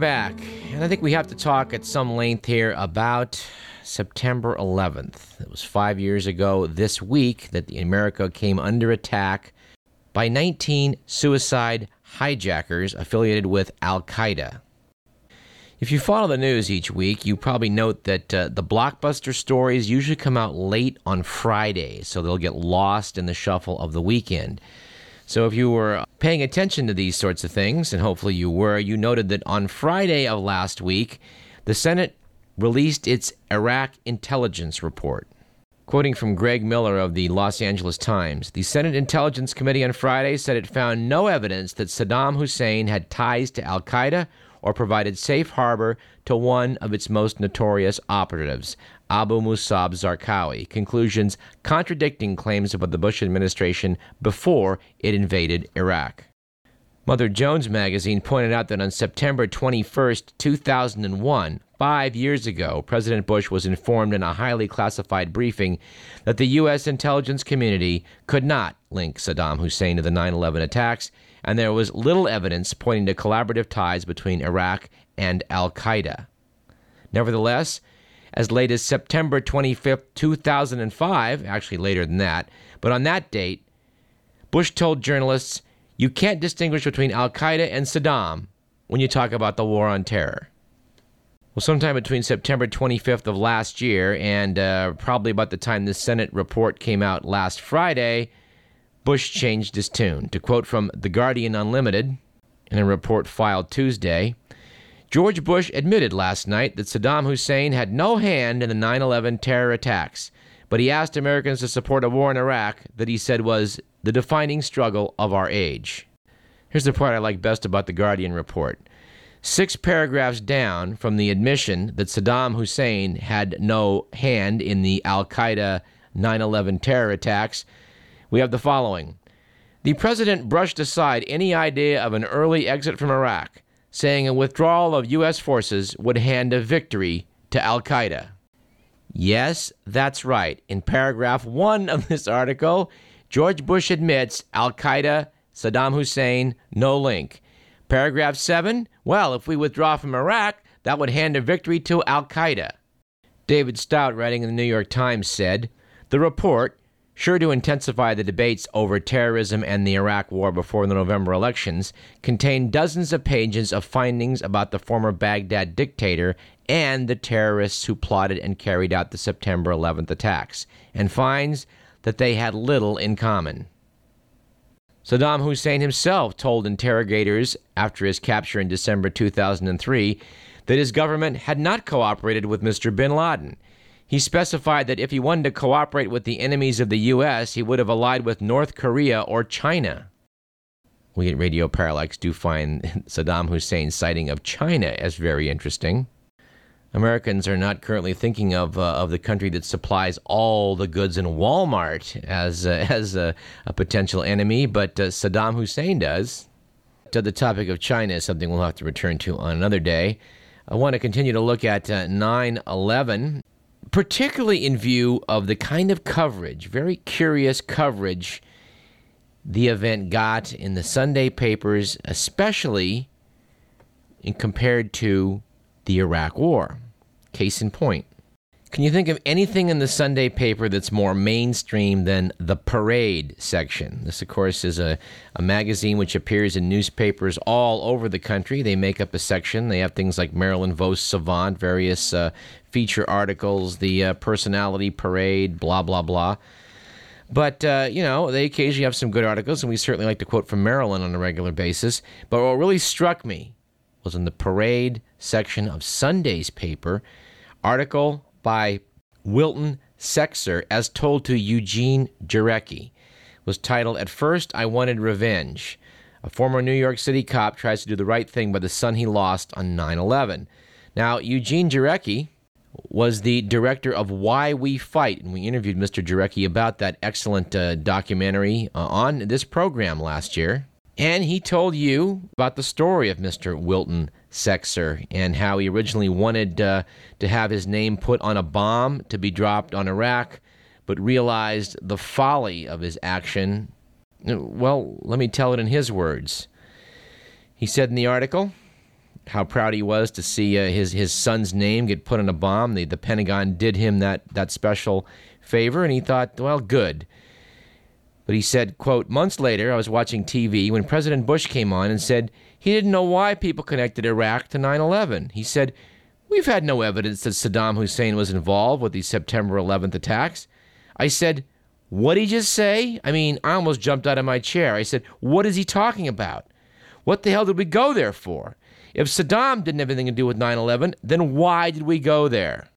Back, and I think we have to talk at some length here about September 11th. It was five years ago this week that America came under attack by 19 suicide hijackers affiliated with Al Qaeda. If you follow the news each week, you probably note that uh, the blockbuster stories usually come out late on Friday, so they'll get lost in the shuffle of the weekend. So if you were paying attention to these sorts of things, and hopefully you were, you noted that on Friday of last week, the Senate released its Iraq intelligence report. Quoting from Greg Miller of the Los Angeles Times, the Senate Intelligence Committee on Friday said it found no evidence that Saddam Hussein had ties to Al Qaeda or provided safe harbor to one of its most notorious operatives, Abu Musab Zarqawi, conclusions contradicting claims about the Bush administration before it invaded Iraq. Mother Jones magazine pointed out that on September 21, 2001, five years ago, President Bush was informed in a highly classified briefing that the U.S. intelligence community could not link Saddam Hussein to the 9 11 attacks and there was little evidence pointing to collaborative ties between Iraq and Al Qaeda. Nevertheless, as late as September 25, 2005, actually later than that, but on that date, Bush told journalists, You can't distinguish between Al Qaeda and Saddam when you talk about the war on terror. Well, sometime between September 25th of last year and uh, probably about the time the Senate report came out last Friday, Bush changed his tune. To quote from The Guardian Unlimited in a report filed Tuesday, George Bush admitted last night that Saddam Hussein had no hand in the 9 11 terror attacks, but he asked Americans to support a war in Iraq that he said was the defining struggle of our age. Here's the part I like best about the Guardian report. Six paragraphs down from the admission that Saddam Hussein had no hand in the Al Qaeda 9 11 terror attacks, we have the following The president brushed aside any idea of an early exit from Iraq, saying a withdrawal of U.S. forces would hand a victory to Al Qaeda. Yes, that's right. In paragraph one of this article, George Bush admits Al Qaeda, Saddam Hussein, no link. Paragraph 7, well, if we withdraw from Iraq, that would hand a victory to Al Qaeda. David Stout, writing in the New York Times, said The report, sure to intensify the debates over terrorism and the Iraq War before the November elections, contained dozens of pages of findings about the former Baghdad dictator and the terrorists who plotted and carried out the September 11th attacks, and finds that they had little in common. Saddam Hussein himself told interrogators after his capture in December 2003 that his government had not cooperated with Mr. bin Laden he specified that if he wanted to cooperate with the enemies of the U.S., he would have allied with North Korea or China. We at Radio Parallax do find Saddam Hussein's citing of China as very interesting. Americans are not currently thinking of uh, of the country that supplies all the goods in Walmart as uh, as a, a, potential enemy, but uh, Saddam Hussein does. To the topic of China is something we'll have to return to on another day. I want to continue to look at uh, 9 11 particularly in view of the kind of coverage, very curious coverage, the event got in the Sunday papers, especially in compared to the Iraq War. Case in point. Can you think of anything in the Sunday paper that's more mainstream than the parade section? This, of course, is a, a magazine which appears in newspapers all over the country. They make up a section. They have things like Marilyn Vos Savant, various uh, feature articles, the uh, personality parade, blah, blah, blah. But, uh, you know, they occasionally have some good articles, and we certainly like to quote from Marilyn on a regular basis. But what really struck me was in the parade section of Sunday's paper, article by Wilton Sekzer, as told to Eugene Jarecki, was titled At First I Wanted Revenge. A former New York City cop tries to do the right thing by the son he lost on 9 11. Now, Eugene Jarecki was the director of Why We Fight, and we interviewed Mr. Jarecki about that excellent uh, documentary uh, on this program last year. And he told you about the story of Mr. Wilton Sekzer and how he originally wanted uh, to have his name put on a bomb to be dropped on Iraq, but realized the folly of his action. Well, let me tell it in his words. He said in the article, how proud he was to see uh, his his son's name get put on a bomb. The the Pentagon did him that that special favor, and he thought, well, good. But he said, quote, months later, I was watching TV when President Bush came on and said he didn't know why people connected Iraq to 9 11. He said, We've had no evidence that Saddam Hussein was involved with these September 11th attacks. I said, What did he just say? I mean, I almost jumped out of my chair. I said, What is he talking about? What the hell did we go there for? If Saddam didn't have anything to do with 9 11, then why did we go there?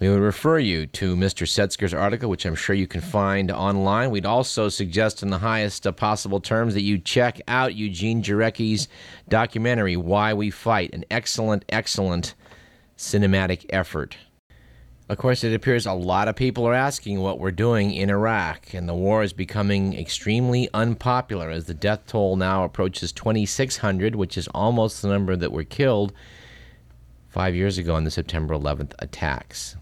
We would refer you to Mr. Sekzer's article, which I'm sure you can find online. We'd also suggest, in the highest possible terms, that you check out Eugene Jarecki's documentary, Why We Fight, an excellent, excellent cinematic effort. Of course, it appears a lot of people are asking what we're doing in Iraq, and the war is becoming extremely unpopular as the death toll now approaches 2,600, which is almost the number that were killed five years ago in the September 11th attacks.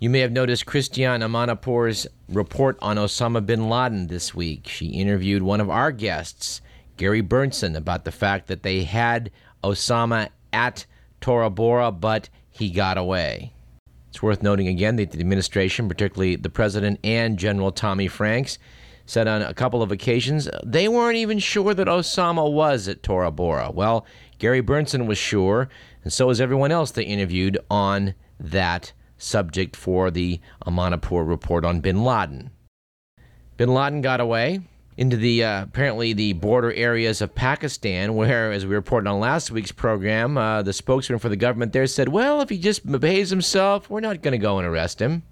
You may have noticed Christiane Amanpour's report on Osama bin Laden this week. She interviewed one of our guests, Gary Berntsen, about the fact that they had Osama at Tora Bora, but he got away. It's worth noting again that the administration, particularly the president and General Tommy Franks, said on a couple of occasions they weren't even sure that Osama was at Tora Bora. Well, Gary Berntsen was sure, and so was everyone else they interviewed on that subject for the Amanpour report on bin Laden. Bin Laden got away into the uh, apparently the border areas of Pakistan, where, as we reported on last week's program, uh, the spokesman for the government there said, "Well, if he just behaves himself, we're not going to go and arrest him."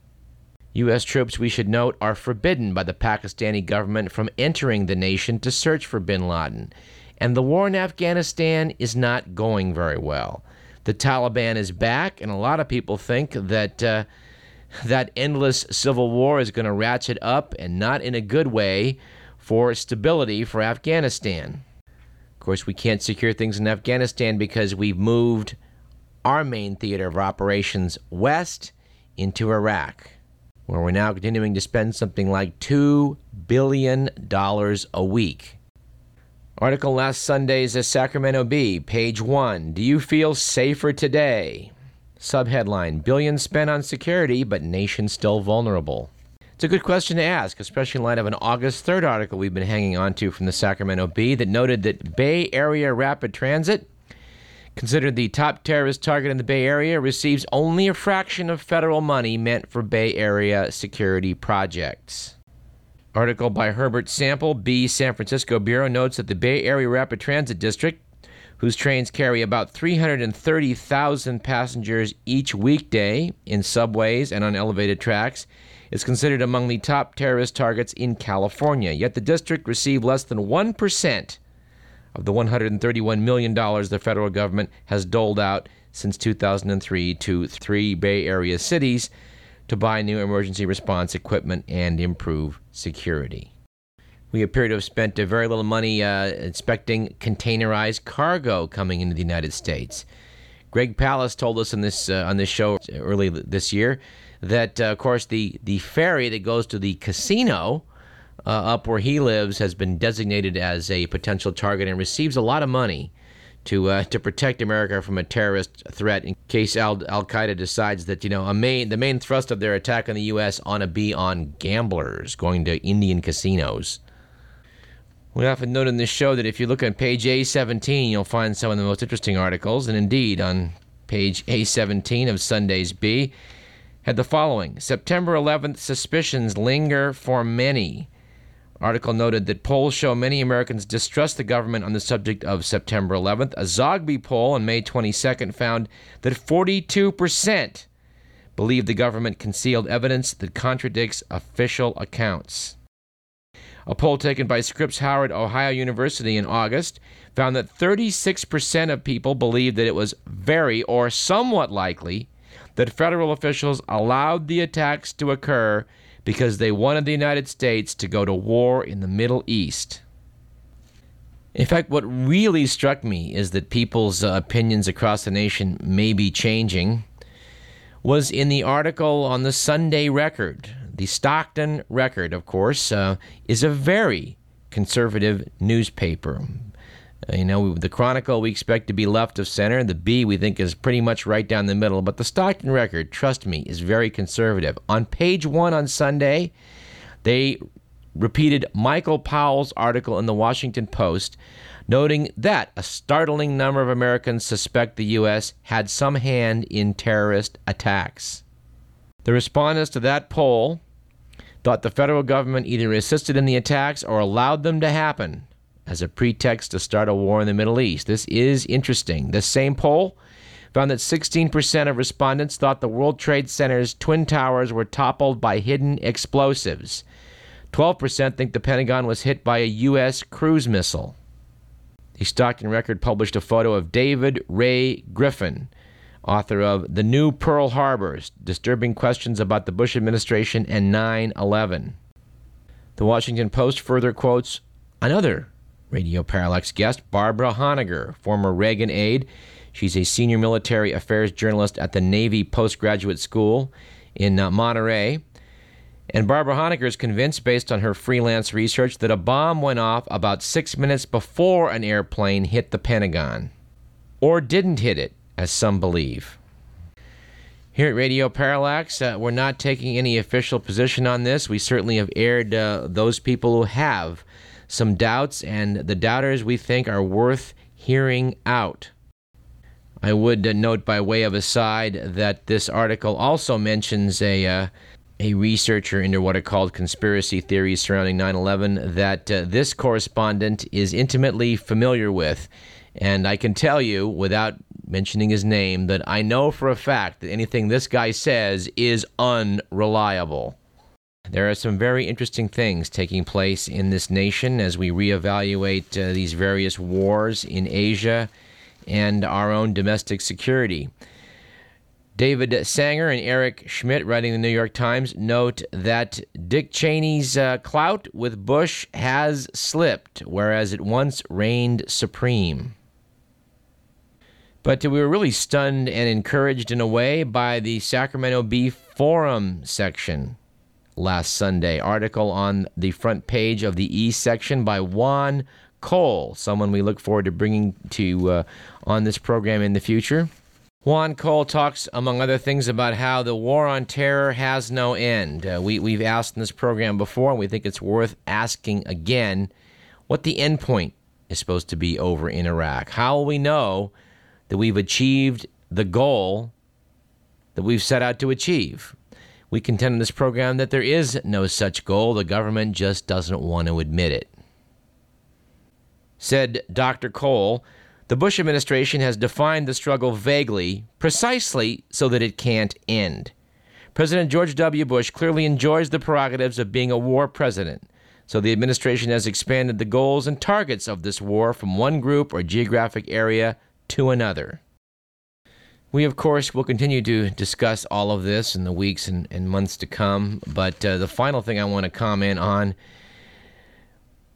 U.S. troops, we should note, are forbidden by the Pakistani government from entering the nation to search for bin Laden. And the war in Afghanistan is not going very well the Taliban is back, and a lot of people think that uh, that endless civil war is going to ratchet up, and not in a good way, for stability for Afghanistan. Of course, we can't secure things in Afghanistan because we've moved our main theater of operations west into Iraq, where we're now continuing to spend something like $2 billion a week Article last Sunday's Sacramento Bee, page one. Do you feel safer today? Subheadline Billions spent on security, but nation still vulnerable. It's a good question to ask, especially in light of an August 3rd article we've been hanging on to from the Sacramento Bee that noted that Bay Area Rapid Transit, considered the top terrorist target in the Bay Area, receives only a fraction of federal money meant for Bay Area security projects. Article by Herbert Sample, Bee San Francisco Bureau, notes that the Bay Area Rapid Transit District, whose trains carry about 330,000 passengers each weekday in subways and on elevated tracks, is considered among the top terrorist targets in California. Yet the district received less than 1% of the $131 million the federal government has doled out since 2003 to three Bay Area cities to buy new emergency response equipment and improve security. We appear to have spent very little money uh, inspecting containerized cargo coming into the United States. Greg Palast told us on this uh, on this show early this year that, uh, of course, the the ferry that goes to the casino uh, up where he lives has been designated as a potential target and receives a lot of money to uh, to protect America from a terrorist threat in case Al Al Qaeda decides that you know a main the main thrust of their attack on the U.S. ought to be on gamblers going to Indian casinos. We often note in this show that if you look on page A17, you'll find some of the most interesting articles, and indeed on page A17 of Sunday's Bee had the following: September 11th suspicions linger for many Article noted that polls show many Americans distrust the government on the subject of September 11th. A Zogby poll on May 22nd found that 42% believe the government concealed evidence that contradicts official accounts. A poll taken by Scripps Howard Ohio University in August found that 36% of people believed that it was very or somewhat likely that federal officials allowed the attacks to occur because they wanted the United States to go to war in the Middle East. In fact, what really struck me is that people's uh, opinions across the nation may be changing. Was in the article on the Sunday Record. The Stockton Record, of course, uh, is a very conservative newspaper. Uh, you know, the Chronicle we expect to be left of center. The Bee we think is pretty much right down the middle. But the Stockton Record, trust me, is very conservative. On page one on Sunday, they repeated Michael Powell's article in the Washington Post, noting that a startling number of Americans suspect the U.S. had some hand in terrorist attacks. The respondents to that poll thought the federal government either assisted in the attacks or allowed them to happen as a pretext to start a war in the Middle East. This is interesting. The same poll found that 16% of respondents thought the World Trade Center's Twin Towers were toppled by hidden explosives. 12% think the Pentagon was hit by a U.S. cruise missile. The Stockton Record published a photo of David Ray Griffin, author of The New Pearl Harbors Disturbing Questions About the Bush Administration and 9 11. The Washington Post further quotes another Radio Parallax guest, Barbara Honegger, former Reagan aide. She's a senior military affairs journalist at the Navy Postgraduate School in uh, Monterey. And Barbara Honegger is convinced, based on her freelance research, that a bomb went off about six minutes before an airplane hit the Pentagon. Or didn't hit it, as some believe. Here at Radio Parallax, uh, we're not taking any official position on this. We certainly have aired uh, those people who have some doubts, and the doubters we think are worth hearing out. I would note by way of aside that this article also mentions a uh, a researcher into what are called conspiracy theories surrounding 9/11 that uh, this correspondent is intimately familiar with, and I can tell you without mentioning his name that I know for a fact that anything this guy says is unreliable. There are some very interesting things taking place in this nation as we reevaluate uh, these various wars in Asia and our own domestic security. David Sanger and Eric Schmitt, writing the New York Times, note that Dick Cheney's uh, clout with Bush has slipped, whereas it once reigned supreme. But we were really stunned and encouraged in a way by the Sacramento Bee Forum section last Sunday. Article on the front page of the E section by Juan Cole, someone we look forward to bringing to uh, on this program in the future. Juan Cole talks, among other things, about how the war on terror has no end. Uh, we, we've asked in this program before, and we think it's worth asking again what the end point is supposed to be over in Iraq. How will we know that we've achieved the goal that we've set out to achieve? We contend in this program that there is no such goal. The government just doesn't want to admit it. Said Dr. Cole, the Bush administration has defined the struggle vaguely, precisely so that it can't end. President George W. Bush clearly enjoys the prerogatives of being a war president, so the administration has expanded the goals and targets of this war from one group or geographic area to another. We, of course, will continue to discuss all of this in the weeks and, and months to come. But uh, the final thing I want to comment on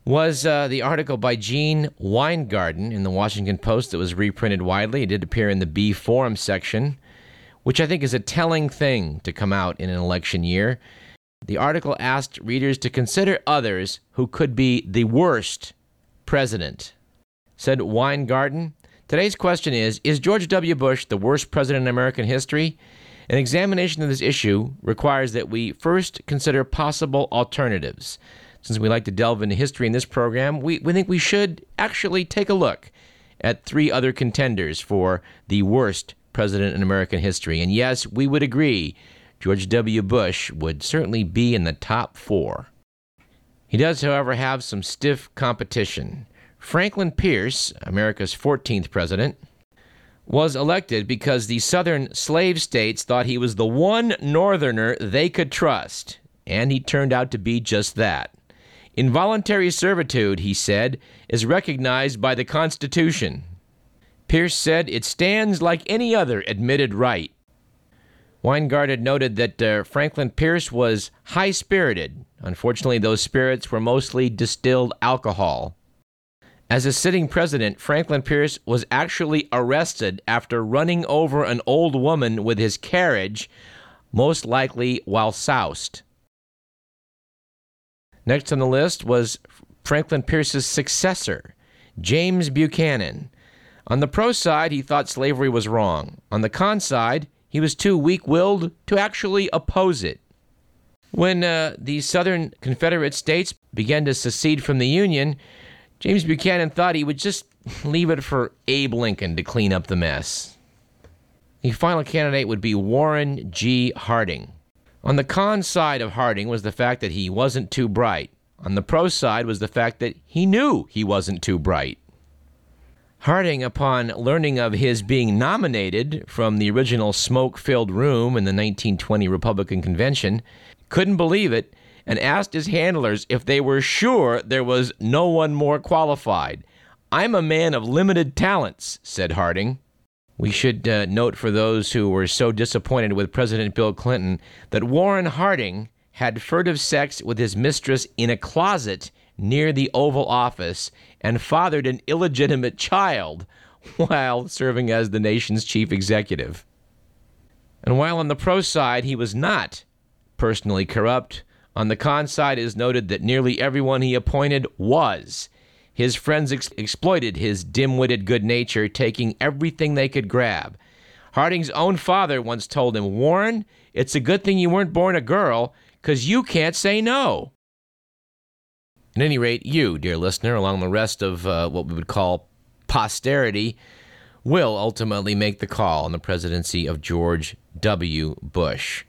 was uh, the article by Gene Weingarten in the Washington Post that was reprinted widely. It did appear in the Bee Forum section, which I think is a telling thing to come out in an election year. The article asked readers to consider others who could be the worst president. Said Weingarten, Today's question is Is George W. Bush the worst president in American history? An examination of this issue requires that we first consider possible alternatives. Since we like to delve into history in this program, we, we think we should actually take a look at three other contenders for the worst president in American history. And yes, we would agree George W. Bush would certainly be in the top four. He does, however, have some stiff competition. Franklin Pierce, America's 14th president, was elected because the southern slave states thought he was the one northerner they could trust, and he turned out to be just that. Involuntary servitude, he said, is recognized by the Constitution. Pierce said it stands like any other admitted right. Weingarten noted that uh, Franklin Pierce was high spirited. Unfortunately, those spirits were mostly distilled alcohol. As a sitting president, Franklin Pierce was actually arrested after running over an old woman with his carriage, most likely while soused. Next on the list was Franklin Pierce's successor, James Buchanan. On the pro side, he thought slavery was wrong. On the con side, he was too weak willed to actually oppose it. When uh, the Southern Confederate states began to secede from the Union, James Buchanan thought he would just leave it for Abe Lincoln to clean up the mess. The final candidate would be Warren G. Harding. On the con side of Harding was the fact that he wasn't too bright. On the pro side was the fact that he knew he wasn't too bright. Harding, upon learning of his being nominated from the original smoke filled room in the 1920 Republican Convention, couldn't believe it and asked his handlers if they were sure there was no one more qualified. I'm a man of limited talents, said Harding. We should uh, note for those who were so disappointed with President Bill Clinton that Warren Harding had furtive sex with his mistress in a closet near the Oval Office and fathered an illegitimate child while serving as the nation's chief executive. And while on the pro side he was not personally corrupt, on the con side is noted that nearly everyone he appointed was. His friends ex- exploited his dim witted good nature, taking everything they could grab. Harding's own father once told him, Warren, it's a good thing you weren't born a girl, because you can't say no. At any rate, you, dear listener, along the rest of uh, what we would call posterity, will ultimately make the call on the presidency of George W. Bush.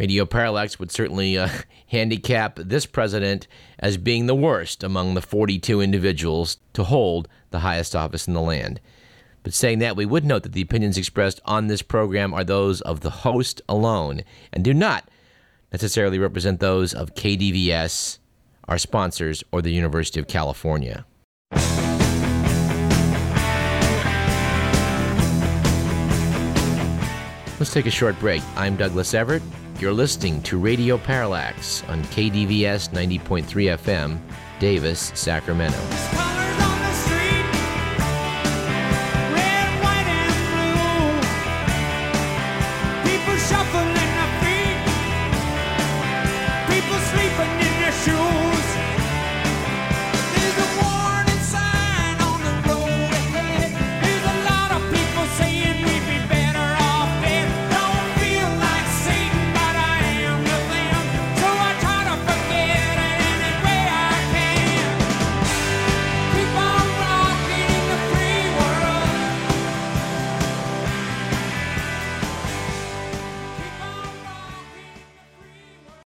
Radio Parallax would certainly uh, handicap this president as being the worst among the 42 individuals to hold the highest office in the land. But saying that, we would note that the opinions expressed on this program are those of the host alone and do not necessarily represent those of KDVS, our sponsors, or the University of California. Let's take a short break. I'm Douglas Everett. You're listening to Radio Parallax on KDVS 90.3 FM, Davis, Sacramento.